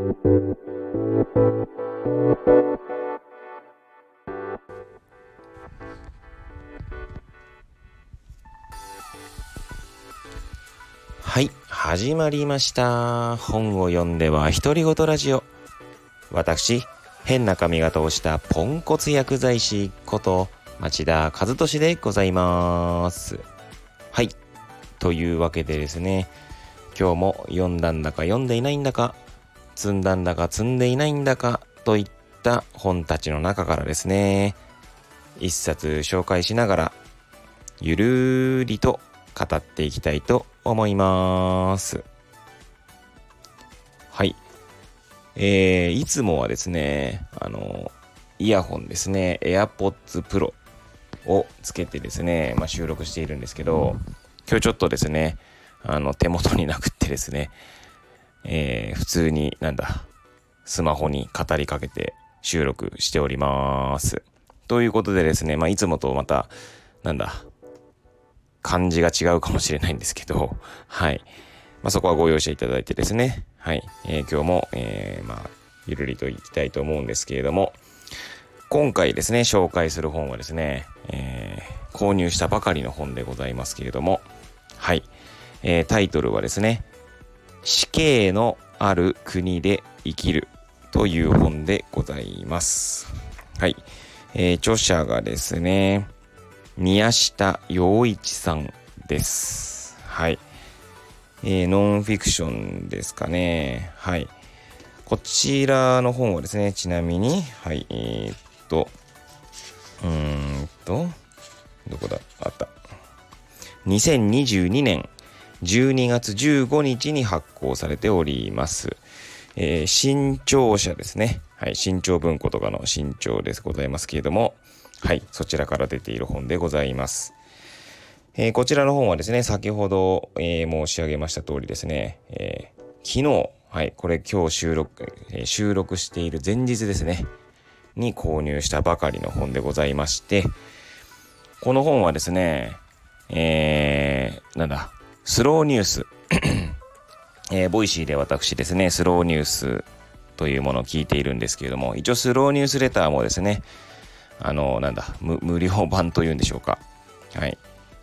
はい、始まりました。本を読んでは独り言ラジオ。私、変な髪型をしたポンコツ薬剤師こと町田和俊でございます。はい。というわけでですね、今日も読んだんだか読んでいないんだか、積んだんだか積んでいないんだかといった本たちの中からですね、一冊紹介しながら、ゆるりと語っていきたいと思います。はい。えー、いつもはですね、あの、イヤホンですね、AirPods Pro をつけてですね、まあ、収録しているんですけど、今日ちょっとですね、あの、手元になくってですね、えー、普通に、なんだ、スマホに語りかけて収録しております。ということでですね、まあ、いつもとまた、なんだ、感じが違うかもしれないんですけど、はい。まあ、そこはご容赦いただいてですね、はい。えー、今日も、えー、まあ、ゆるりといきたいと思うんですけれども、今回ですね、紹介する本はですね、えー、購入したばかりの本でございますけれども、はい。えー、タイトルはですね、死刑のある国で生きるという本でございます。はい。えー、著者がですね、宮下洋一さんです。はい。えー、ノンフィクションですかね。はい。こちらの本はですね、ちなみに、はい、えー、っと、うーんと、どこだ？あった。2022年12月15日に発行されております。えー、新潮社ですね。はい、新潮文庫とかの新潮ですございますけれども、はい、そちらから出ている本でございます。えー、こちらの本はですね、先ほど、えー、申し上げました通りですね、えー、昨日、はい、これ今日収録、え収録している前日ですね、に購入したばかりの本でございまして、この本はですね、えー、なんだ、スローニュース、えー、ボイシーで私ですね、スローニュースというものを聞いているんですけれども、一応スローニュースレターもですね、あの、なんだ、無料版というんでしょうか。はい。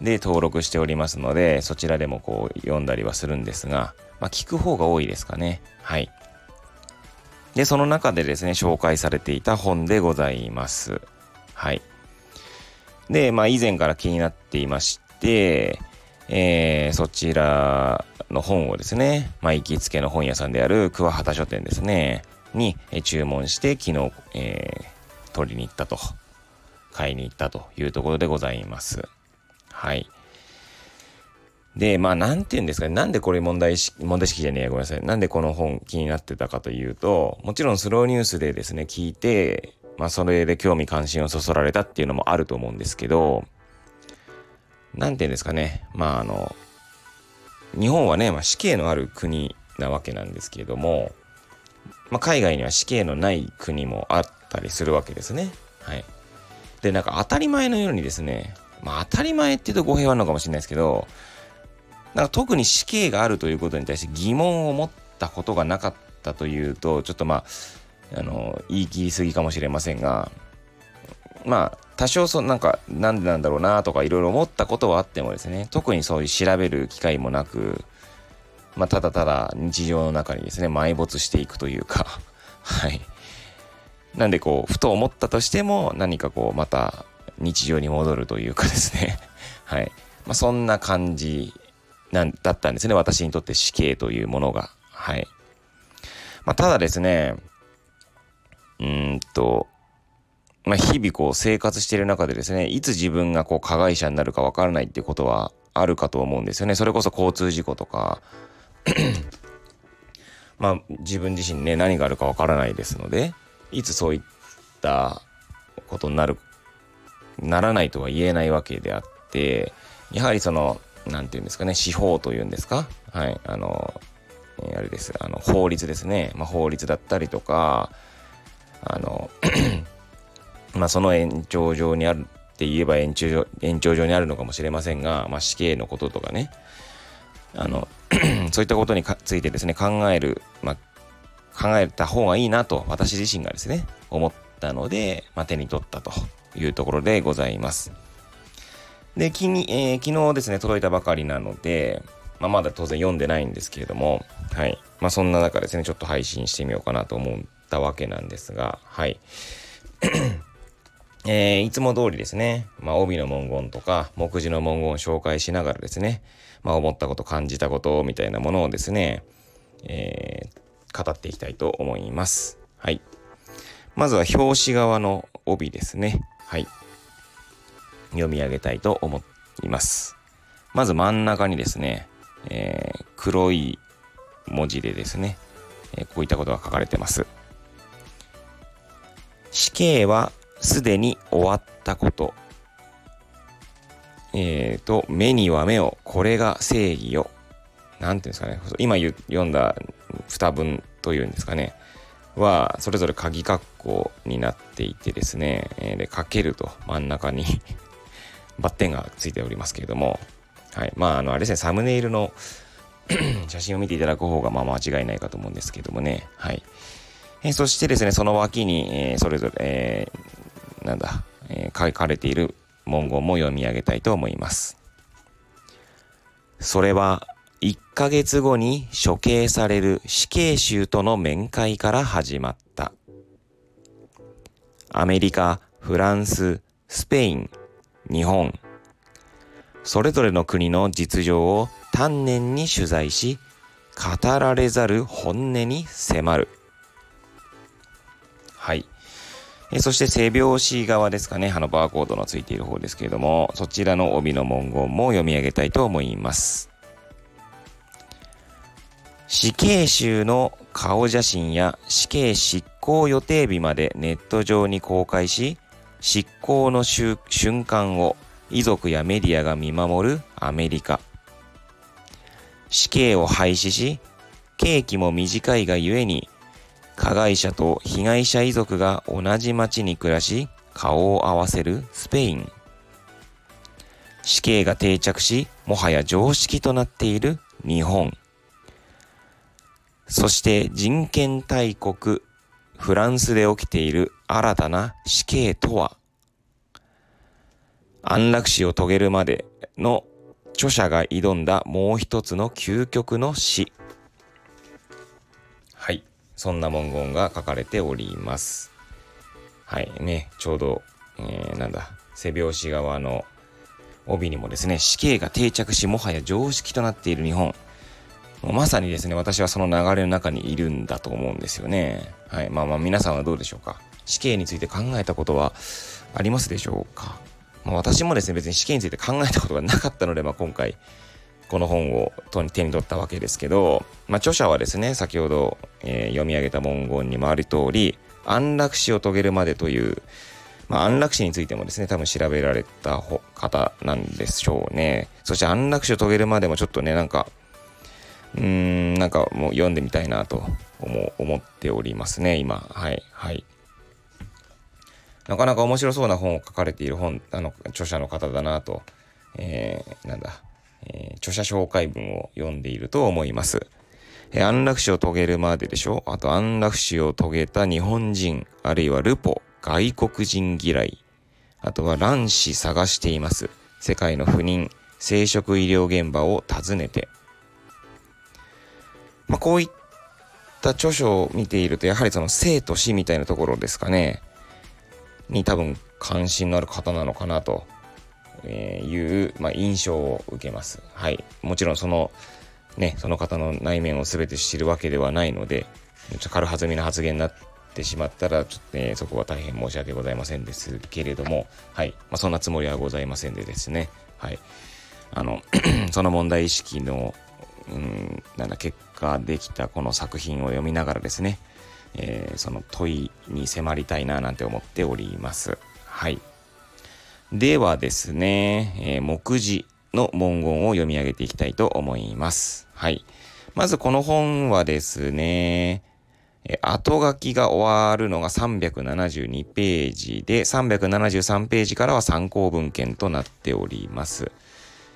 で、登録しておりますので、そちらでもこう読んだりはするんですが、まあ、聞く方が多いですかね。はい。で、その中でですね、紹介されていた本でございます。はい。で、まあ、以前から気になっていまして、えー、そちらの本をですね、まあ、行きつけの本屋さんである桑畑書店ですね、に注文して昨日、えー、取りに行ったと、買いに行ったというところでございます。はい。で、まあ、なんて言うんですかね。なんでこれ問題意識、問題意識じゃねえごめんなさい。なんでこの本気になってたかというと、もちろんスローニュースでですね、聞いて、まあ、それで興味関心をそそられたっていうのもあると思うんですけど、なんて言うんですかね。まあ、あの、日本はね、まあ、死刑のある国なわけなんですけれども、まあ、海外には死刑のない国もあったりするわけですね。はい。で、なんか当たり前のようにですね、まあ当たり前って言うと語弊はあるのかもしれないですけど、なんか特に死刑があるということに対して疑問を持ったことがなかったというと、ちょっとまあ、あの、言い切りすぎかもしれませんが、まあ、多少そ、なんか、なんでなんだろうなとかいろいろ思ったことはあってもですね、特にそういう調べる機会もなく、まあ、ただただ日常の中にですね、埋没していくというか、はい。なんでこう、ふと思ったとしても、何かこう、また日常に戻るというかですね、はい。まあ、そんな感じなんだったんですね、私にとって死刑というものが。はい。まあ、ただですね、うんと、まあ、日々こう生活している中でですね、いつ自分がこう加害者になるかわからないっていうことはあるかと思うんですよね。それこそ交通事故とか まあ自分自身ね、何があるかわからないですので、いつそういったことになる、ならないとは言えないわけであって、やはりその、なんていうんですかね、司法というんですか？はい、あの、あれです、あの、法律ですね。まあ、法律だったりとか、あの まあ、その延長上にあるって言えば延長上延長上にあるのかもしれませんが、まあ、死刑のこととかね、あの そういったことについてですね、考える、まあ、考えた方がいいなと私自身がですね、思ったので、まあ、手に取ったというところでございます。で、きに、えー、昨日ですね、届いたばかりなので、まあ、まだ当然読んでないんですけれども、はい。まあ、そんな中ですね、ちょっと配信してみようかなと思ったわけなんですが、はい。えー、いつも通りですね、まあ、帯の文言とか、目次の文言を紹介しながらですね、まあ、思ったこと、感じたことみたいなものをですね、えー、語っていきたいと思います。はい。まずは表紙側の帯ですね。はい。読み上げたいと思います。まず真ん中にですね、えー、黒い文字でですね、え、こういったことが書かれてます。死刑はすでに終わったこと。えっ、ー、と、目には目を、これが正義よ。なんていうんですかね。今読んだ二文というんですかね。は、それぞれ鍵括弧になっていてですね。えー、で、かけると真ん中に バッテンがついておりますけれども。はい。まあ、あの、あれですね、サムネイルの 写真を見ていただく方がまあ間違いないかと思うんですけどもね。はい。えー、そしてですね、その脇に、えー、それぞれ、えー、なんだ、えー、書かれている文言も読み上げたいと思います。それは、1ヶ月後に処刑される死刑囚との面会から始まった。アメリカ、フランス、スペイン、日本、それぞれの国の実情を丹念に取材し、語られざる本音に迫る。はい。えそして背表紙側ですかね、あのバーコードのついている方ですけれども、そちらの帯の文言も読み上げたいと思います。死刑囚の顔写真や死刑執行予定日までネット上に公開し、執行の瞬間を遺族やメディアが見守るアメリカ。死刑を廃止し、刑期も短いがゆえに、加害者と被害者遺族が同じ町に暮らし、顔を合わせるスペイン。死刑が定着し、もはや常識となっている日本。そして人権大国、フランスで起きている新たな死刑とは安楽死を遂げるまでの著者が挑んだもう一つの究極の死。そんな文言が書かれております。はい。ね、ちょうど、えー、なんだ、背拍子側の帯にもですね、死刑が定着し、もはや常識となっている日本。まさにですね、私はその流れの中にいるんだと思うんですよね。はい。まあまあ皆さんはどうでしょうか。死刑について考えたことはありますでしょうかまあ、私もですね、別に試験について考えたことがなかったので、まあ、今回、この本を手に取ったわけですけど、まあ、著者はですね、先ほど、えー、読み上げた文言にもある通り、安楽死を遂げるまでという、まあ、安楽死についてもですね、多分調べられた方なんでしょうね。そして安楽死を遂げるまでもちょっとね、なんか、うーん、なんかもう読んでみたいなと思思っておりますね、今。はい、はい。なかなか面白そうな本を書かれている本、あの、著者の方だなと、えー、なんだ、えー、著者紹介文を読んでいると思います。えー、安楽死を遂げるまででしょ？あと安楽死を遂げた日本人、あるいはルポ、外国人嫌い。あとは卵子探しています。世界の不妊、生殖医療現場を訪ねて。まあ、こういった著書を見ていると、やはりその生と死みたいなところですかね。に多分関心のある方なのかなとえいう、まあ、印象を受けます。はい。もちろんその、ね、その方の内面を全て知るわけではないので、ちょっと軽はずみな発言になってしまったら、ちょっとね、そこは大変申し訳ございませんですけれども、はい。まあ、そんなつもりはございませんでですね、はい。あの、その問題意識の、うん、なんだ、結果できたこの作品を読みながらですね、えー、その問いに迫りたいななんて思っております。はい。ではですね、えー、目次の文言を読み上げていきたいと思います。はい。まずこの本はですね、後書きが終わるのが372ページで、373ページからは参考文献となっております。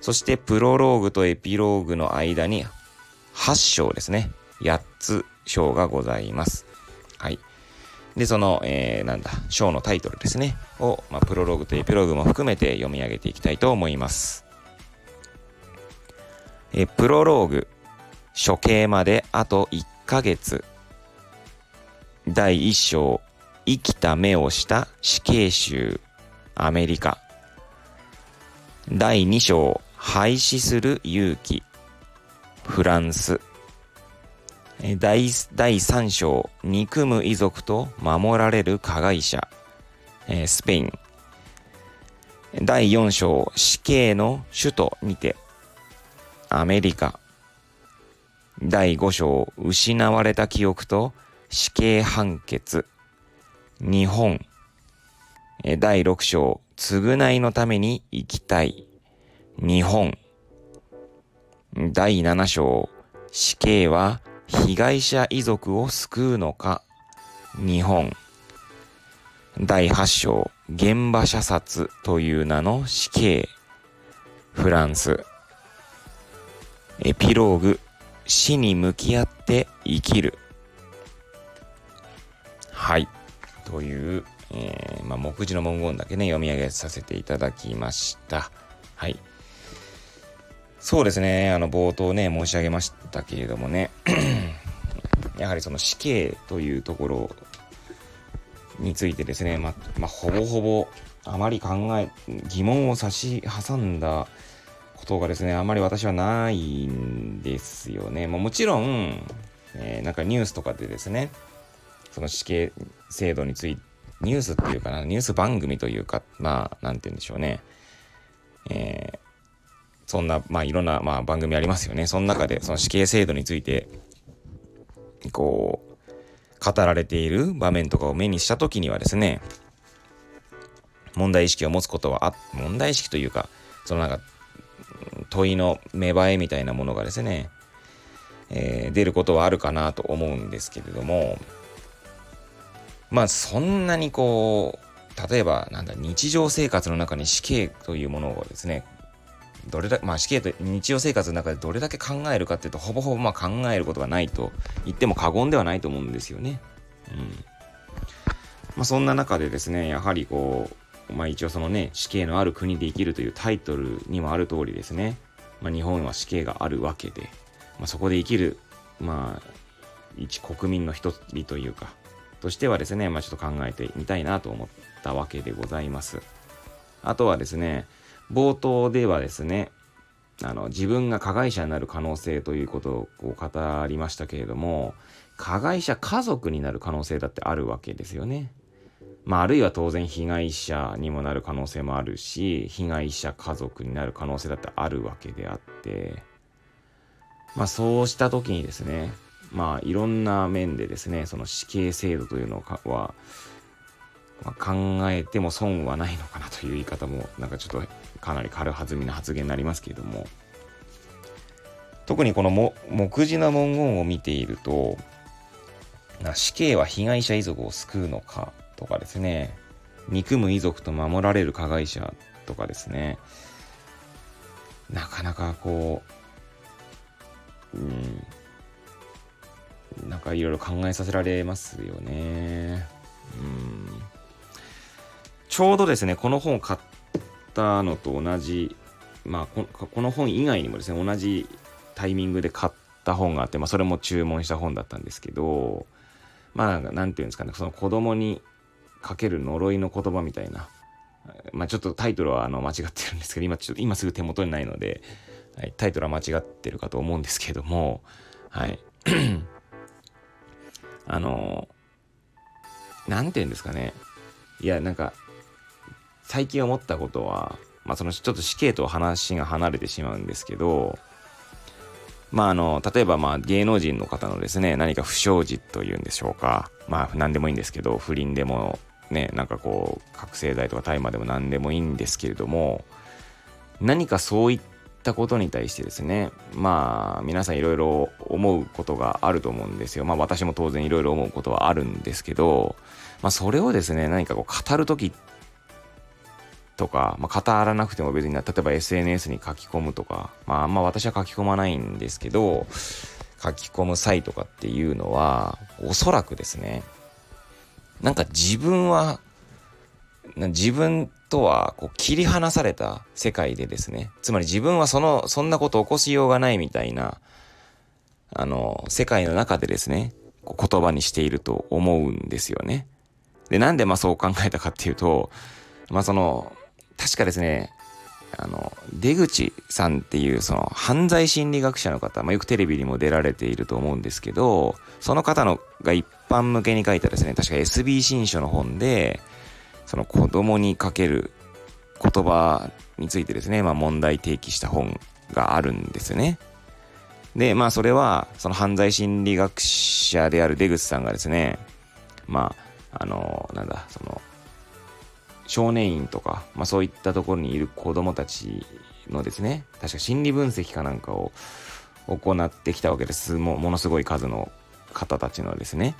そしてプロローグとエピローグの間に8章ですね。8つ章がございます。で、その、えー、なんだ、章のタイトルですね、を、まあ、プロローグとエピローグも含めて読み上げていきたいと思います。えプロローグ、処刑まであと1ヶ月。第1章、生きた目をした死刑囚、アメリカ。第2章、廃止する勇気、フランス。第第3章、憎む遺族と守られる加害者、えー、スペイン。第4章、死刑の首都にて、アメリカ。第5章、失われた記憶と死刑判決、日本。第6章、償いのために生きたい、日本。第7章、死刑は被害者遺族を救うのか？日本。第8章。現場射殺という名の死刑。フランス。エピローグ。死に向き合って生きる。はい。という、えーまあ、目次の文言だけね読み上げさせていただきました。はい。そうですね、あの冒頭ね、申し上げましたけれどもね、やはりその死刑というところについてですね、ま、まあ、ほぼほぼあまり考え、疑問を差し挟んだことがですね、あまり私はないんですよね。ま、もちろん、えー、なんかニュースとかでですね、その死刑制度について、ニュースっていうかな、ニュース番組というか、まあ、なんて言うんでしょうね。えーそんな、まあいろんな、まあ番組ありますよね。その中で、その死刑制度について、こう、語られている場面とかを目にした時にはですね、問題意識を持つことはあ、問題意識というか、そのなんか、問いの芽生えみたいなものがですね、えー、出ることはあるかなと思うんですけれども、まあそんなにこう、例えばなんだ、日常生活の中に死刑というものをですね、どれだまあ死刑と日常生活の中でどれだけ考えるかっていうとほぼほぼまあ考えることがないと言っても過言ではないと思うんですよね。うんまあ、そんな中でですねやはりこうまあ一応そのね死刑のある国で生きるというタイトルにもある通りですね、まあ、日本は死刑があるわけで、まあ、そこで生きるまあ一国民の一人というかとしてはですね、まあ、ちょっと考えてみたいなと思ったわけでございます。あとはですね、冒頭ではですね、あの、自分が加害者になる可能性ということを語りましたけれども、加害者家族になる可能性だってあるわけですよね。まあ、あるいは当然被害者にもなる可能性もあるし、被害者家族になる可能性だってあるわけであって、まあ、そうした時にですね、まあ、いろんな面でですね、その死刑制度というのは、まあ、考えても損はないのかなという言い方もなんかちょっとかなり軽はずみな発言になりますけれども特にこのも目次の文言を見ていると死刑は被害者遺族を救うのかとかですね憎む遺族と守られる加害者とかですねなかなかこううんなんかいろいろ考えさせられますよね。うん。ちょうどですね、この本を買ったのと同じ、まあこ、の本以外にもですね、同じタイミングで買った本があって、まあ、それも注文した本だったんですけど、まあ、なんていうんですかね、その子供にかける呪いの言葉みたいな、まあ、ちょっとタイトルはあの間違ってるんですけど、今ちょっと今すぐ手元にないので、はい、タイトルは間違ってるかと思うんですけども、はい。あの、なんて言うんですかね。いや、なんか、最近思ったことは、まあ、そのちょっと死刑と話が離れてしまうんですけど、まああの、例えばまあ芸能人の方のですね、何か不祥事というんでしょうか。まあ何でもいいんですけど、不倫でもね、なんかこう、覚醒剤とか大麻でも何でもいいんですけれども、何かそういったことに対してですね、まあ皆さんいろいろ思うことがあると思うんですよ。まあ私も当然いろいろ思うことはあるんですけど、まあそれをですね、何かこう語るときっとか、まあ、語らなくても別に例えば SNS に書き込むとか、まあ、まあんま私は書き込まないんですけど、書き込む際とかっていうのは、おそらくですね、なんか自分は、自分とはこう切り離された世界でですね、つまり自分はその、そんなこと起こしようがないみたいな、あの、世界の中でですね、言葉にしていると思うんですよね。で、なんでまあそう考えたかっていうと、まあその、確かですね、あの、出口さんっていうその犯罪心理学者の方、まあ、よくテレビにも出られていると思うんですけど、その方のが一般向けに書いたですね、確か SB 新書の本で、その子供にかける言葉についてですね、まあ問題提起した本があるんですね。で、まあそれは、その犯罪心理学者である出口さんがですね、まあ、あの、なんだ、その、少年院とか、まあそういったところにいる子供たちのですね、確か心理分析かなんかを行ってきたわけです。もものすごい数の方たちのですね。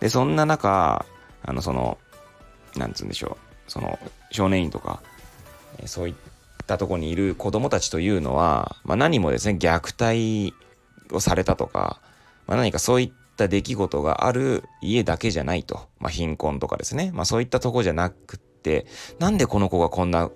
で、そんな中、あの、その、なんつうんでしょう、その、少年院とか、そういったとこにいる子供たちというのは、まあ何もですね、虐待をされたとか、まあ何かそういった出来事がある家だけじゃないと。まあ貧困とかですね。まあそういったとこじゃなくて、ってなんでこの子がこんな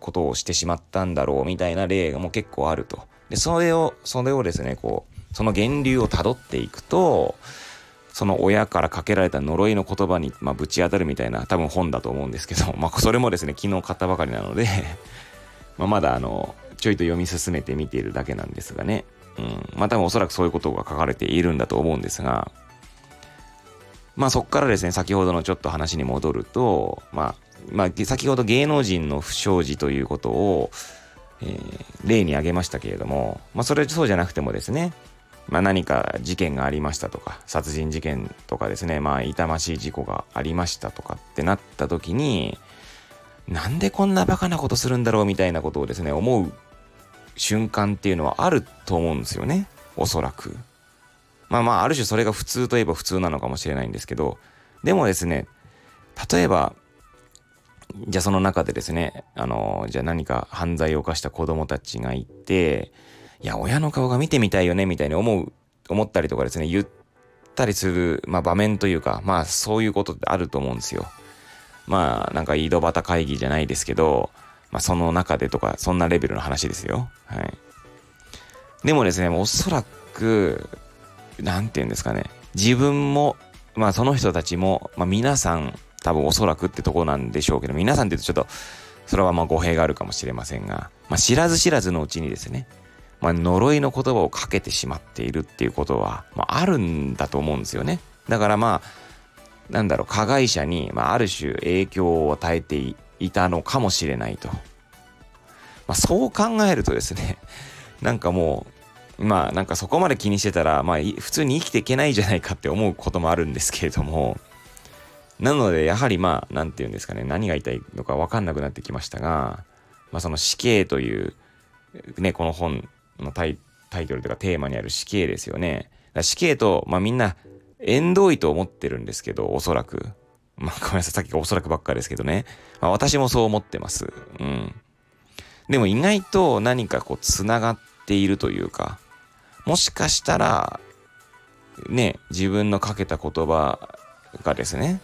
ことをしてしまったんだろうみたいな例がもう結構あると。で、それを、それをですね、こう、その源流をたどっていくと、その親からかけられた呪いの言葉に、まあ、ぶち当たるみたいな多分本だと思うんですけど、まあ、それもですね、昨日買ったばかりなので ままだあの、ちょいと読み進めて見ているだけなんですがね。うん。まあ多分おそらくそういうことが書かれているんだと思うんですが、まあそっからですね、先ほどのちょっと話に戻ると、まあまあ、先ほど芸能人の不祥事ということを、えー、例に挙げましたけれども、まあ、それそうじゃなくてもですね、まあ、何か事件がありましたとか、殺人事件とかですね、まあ、痛ましい事故がありましたとかってなった時に、なんでこんなバカなことするんだろうみたいなことをですね、思う瞬間っていうのはあると思うんですよね。おそらく。まあまあ、ある種それが普通といえば普通なのかもしれないんですけど、でもですね、例えば、じゃあその中でですね、あの、じゃあ何か犯罪を犯した子供たちがいて、いや、親の顔が見てみたいよね、みたいに思う、思ったりとかですね、言ったりする、まあ場面というか、まあそういうことってあると思うんですよ。まあなんか井戸端会議じゃないですけど、まあその中でとか、そんなレベルの話ですよ。はい。でもですね、おそらく、なんて言うんですかね、自分も、まあその人たちも、まあ皆さん、多分おそらくってとこなんでしょうけど、皆さんって言うとちょっと、それはまあ語弊があるかもしれませんが、まあ知らず知らずのうちにですね、まあ呪いの言葉をかけてしまっているっていうことは、まああるんだと思うんですよね。だからまあ、なんだろう、加害者に、まあある種影響を与えていたのかもしれないと。まあそう考えるとですね、なんかもう、まあなんかそこまで気にしてたら、まあ普通に生きていけないじゃないかって思うこともあるんですけれども、なので、やはりまあ、なんて言うんですかね、何が言いたいのかわかんなくなってきましたが、まあその死刑という、ね、この本のタイトルというかテーマにある死刑ですよね。死刑と、まあみんな、縁遠いと思ってるんですけど、おそらく。まあごめんなさい、さっきがおそらくばっかりですけどね。まあ私もそう思ってます。うん。でも意外と何かこう、繋がっているというか、もしかしたら、ね、自分のかけた言葉がですね、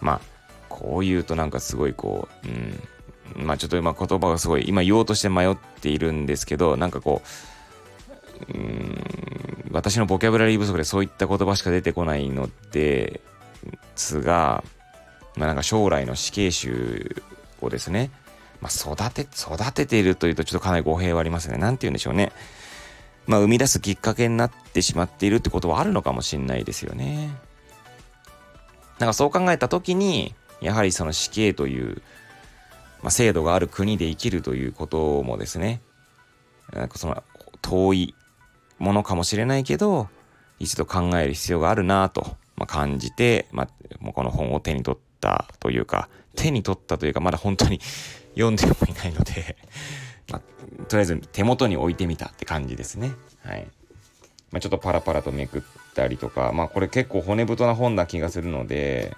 まあ、こう言うとなんかすごいこう、うん、まあちょっと今言葉がすごい、今言おうとして迷っているんですけど、なんかこう、うん、私のボキャブラリー不足でそういった言葉しか出てこないのですが、まあなんか将来の死刑囚をですね、まあ育て、育てているというとちょっとかなり語弊はありますね。なんて言うんでしょうね。まあ生み出すきっかけになってしまっているってことはあるのかもしれないですよね。なんかそう考えた時に、やはりその死刑という、まあ、制度がある国で生きるということもですね、なんかその遠いものかもしれないけど、一度考える必要があるなと、まあ、感じて、まあ、もうこの本を手に取ったというか、手に取ったというか、まだ本当に 読んでもいないのでまあ、とりあえず手元に置いてみたって感じですね。はい。まあ、ちょっとパラパラとめくったりとか、まあこれ結構骨太な本な気がするので、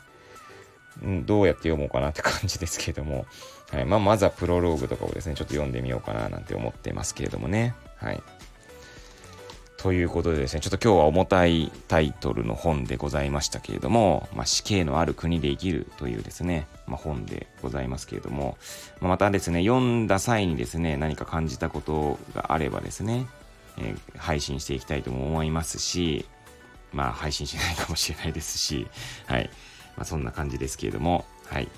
うん、どうやって読もうかなって感じですけれども、はい。まあまずはプロローグとかをですね、ちょっと読んでみようかななんて思ってますけれどもね。はい。ということでですね、ちょっと今日は重たいタイトルの本でございましたけれども、まあ、死刑のある国で生きるというですね、まあ、本でございますけれども、まあ、またですね、読んだ際にですね、何か感じたことがあればですね、えー、配信していきたいとも思いますし、まあ配信しないかもしれないですし、はい。まあそんな感じですけれども、はい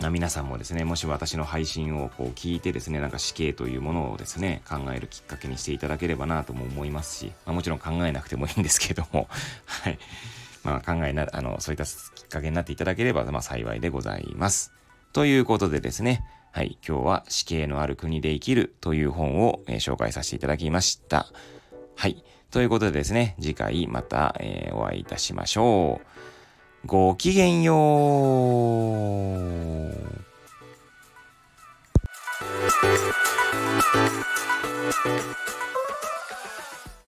ま。皆さんもですね、もし私の配信をこう聞いてですね、なんか死刑というものをですね、考えるきっかけにしていただければなとも思いますし、まあ、もちろん考えなくてもいいんですけれども、はい。まあ考えな、あの、そういったきっかけになっていただければ、まあ幸いでございます。ということでですね、はい、今日は死刑のある国で生きるという本を、えー、紹介させていただきました。はい。ということでですね、次回また、えー、お会いいたしましょう。ごきげんよう。